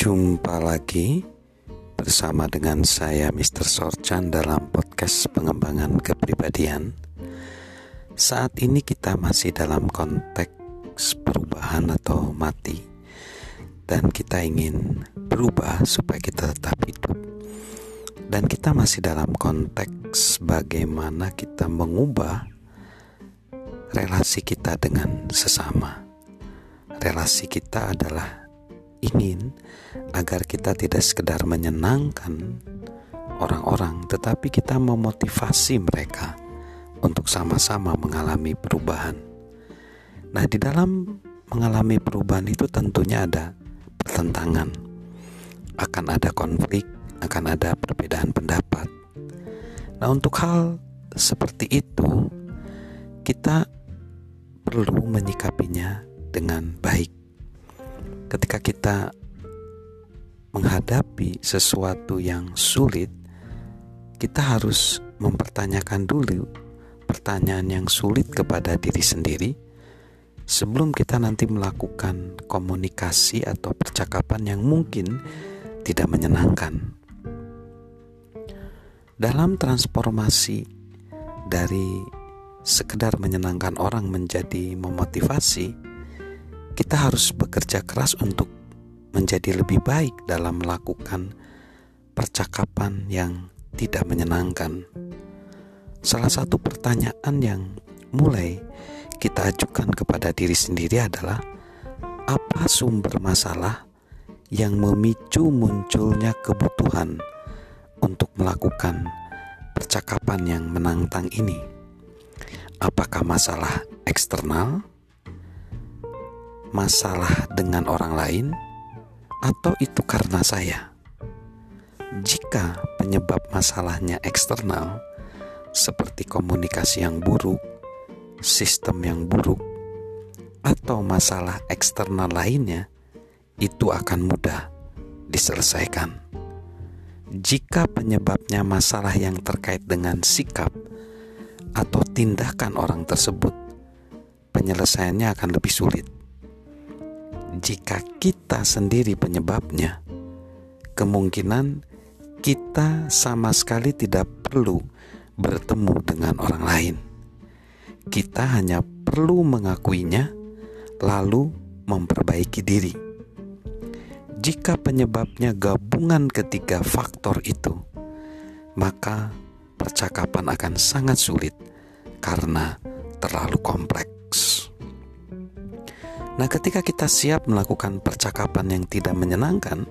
Jumpa lagi bersama dengan saya Mr. Sorchan dalam podcast pengembangan kepribadian. Saat ini kita masih dalam konteks perubahan atau mati dan kita ingin berubah supaya kita tetap hidup. Dan kita masih dalam konteks bagaimana kita mengubah relasi kita dengan sesama. Relasi kita adalah ingin agar kita tidak sekedar menyenangkan orang-orang, tetapi kita memotivasi mereka untuk sama-sama mengalami perubahan. Nah, di dalam mengalami perubahan itu tentunya ada pertentangan, akan ada konflik, akan ada perbedaan pendapat. Nah, untuk hal seperti itu, kita perlu menyikapinya dengan baik ketika kita menghadapi sesuatu yang sulit, kita harus mempertanyakan dulu pertanyaan yang sulit kepada diri sendiri sebelum kita nanti melakukan komunikasi atau percakapan yang mungkin tidak menyenangkan. Dalam transformasi dari sekedar menyenangkan orang menjadi memotivasi, kita harus bekerja keras untuk menjadi lebih baik dalam melakukan percakapan yang tidak menyenangkan. Salah satu pertanyaan yang mulai kita ajukan kepada diri sendiri adalah apa sumber masalah yang memicu munculnya kebutuhan untuk melakukan percakapan yang menantang ini? Apakah masalah eksternal masalah dengan orang lain, atau itu karena saya? Jika penyebab masalahnya eksternal, seperti komunikasi yang buruk, sistem yang buruk, atau masalah eksternal lainnya, itu akan mudah diselesaikan. Jika penyebabnya masalah yang terkait dengan sikap atau tindakan orang tersebut, penyelesaiannya akan lebih sulit jika kita sendiri penyebabnya, kemungkinan kita sama sekali tidak perlu bertemu dengan orang lain. Kita hanya perlu mengakuinya, lalu memperbaiki diri. Jika penyebabnya gabungan ketiga faktor itu, maka percakapan akan sangat sulit karena terlalu kompleks. Nah, ketika kita siap melakukan percakapan yang tidak menyenangkan,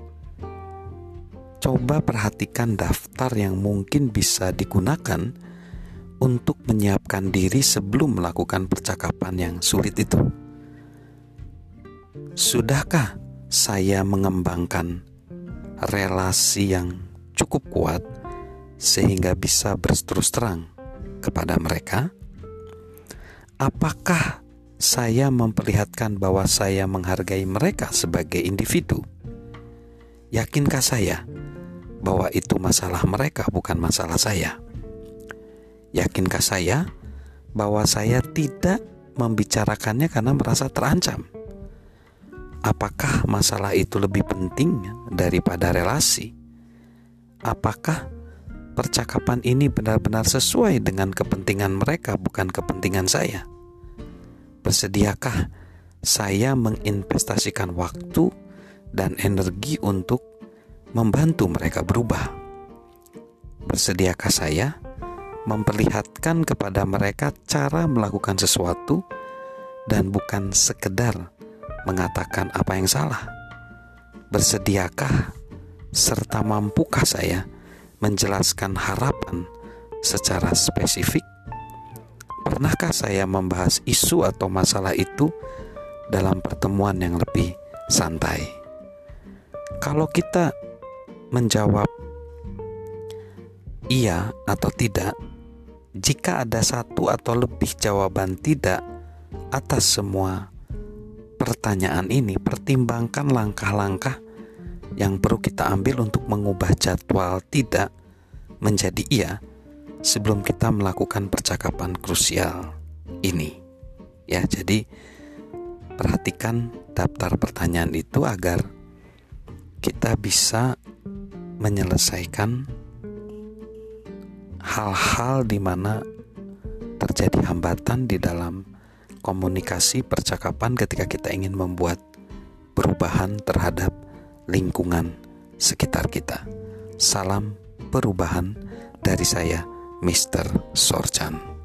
coba perhatikan daftar yang mungkin bisa digunakan untuk menyiapkan diri sebelum melakukan percakapan yang sulit itu. Sudahkah saya mengembangkan relasi yang cukup kuat sehingga bisa berterus terang kepada mereka? Apakah saya memperlihatkan bahwa saya menghargai mereka sebagai individu. Yakinkah saya bahwa itu masalah mereka, bukan masalah saya? Yakinkah saya bahwa saya tidak membicarakannya karena merasa terancam? Apakah masalah itu lebih penting daripada relasi? Apakah percakapan ini benar-benar sesuai dengan kepentingan mereka, bukan kepentingan saya? Bersediakah saya menginvestasikan waktu dan energi untuk membantu mereka berubah? Bersediakah saya memperlihatkan kepada mereka cara melakukan sesuatu dan bukan sekedar mengatakan apa yang salah? Bersediakah serta mampukah saya menjelaskan harapan secara spesifik Pernahkah saya membahas isu atau masalah itu dalam pertemuan yang lebih santai? Kalau kita menjawab iya atau tidak, jika ada satu atau lebih jawaban tidak atas semua pertanyaan ini, pertimbangkan langkah-langkah yang perlu kita ambil untuk mengubah jadwal tidak menjadi iya sebelum kita melakukan percakapan krusial ini. Ya, jadi perhatikan daftar pertanyaan itu agar kita bisa menyelesaikan hal-hal di mana terjadi hambatan di dalam komunikasi percakapan ketika kita ingin membuat perubahan terhadap lingkungan sekitar kita. Salam perubahan dari saya, Mr. Sorchan.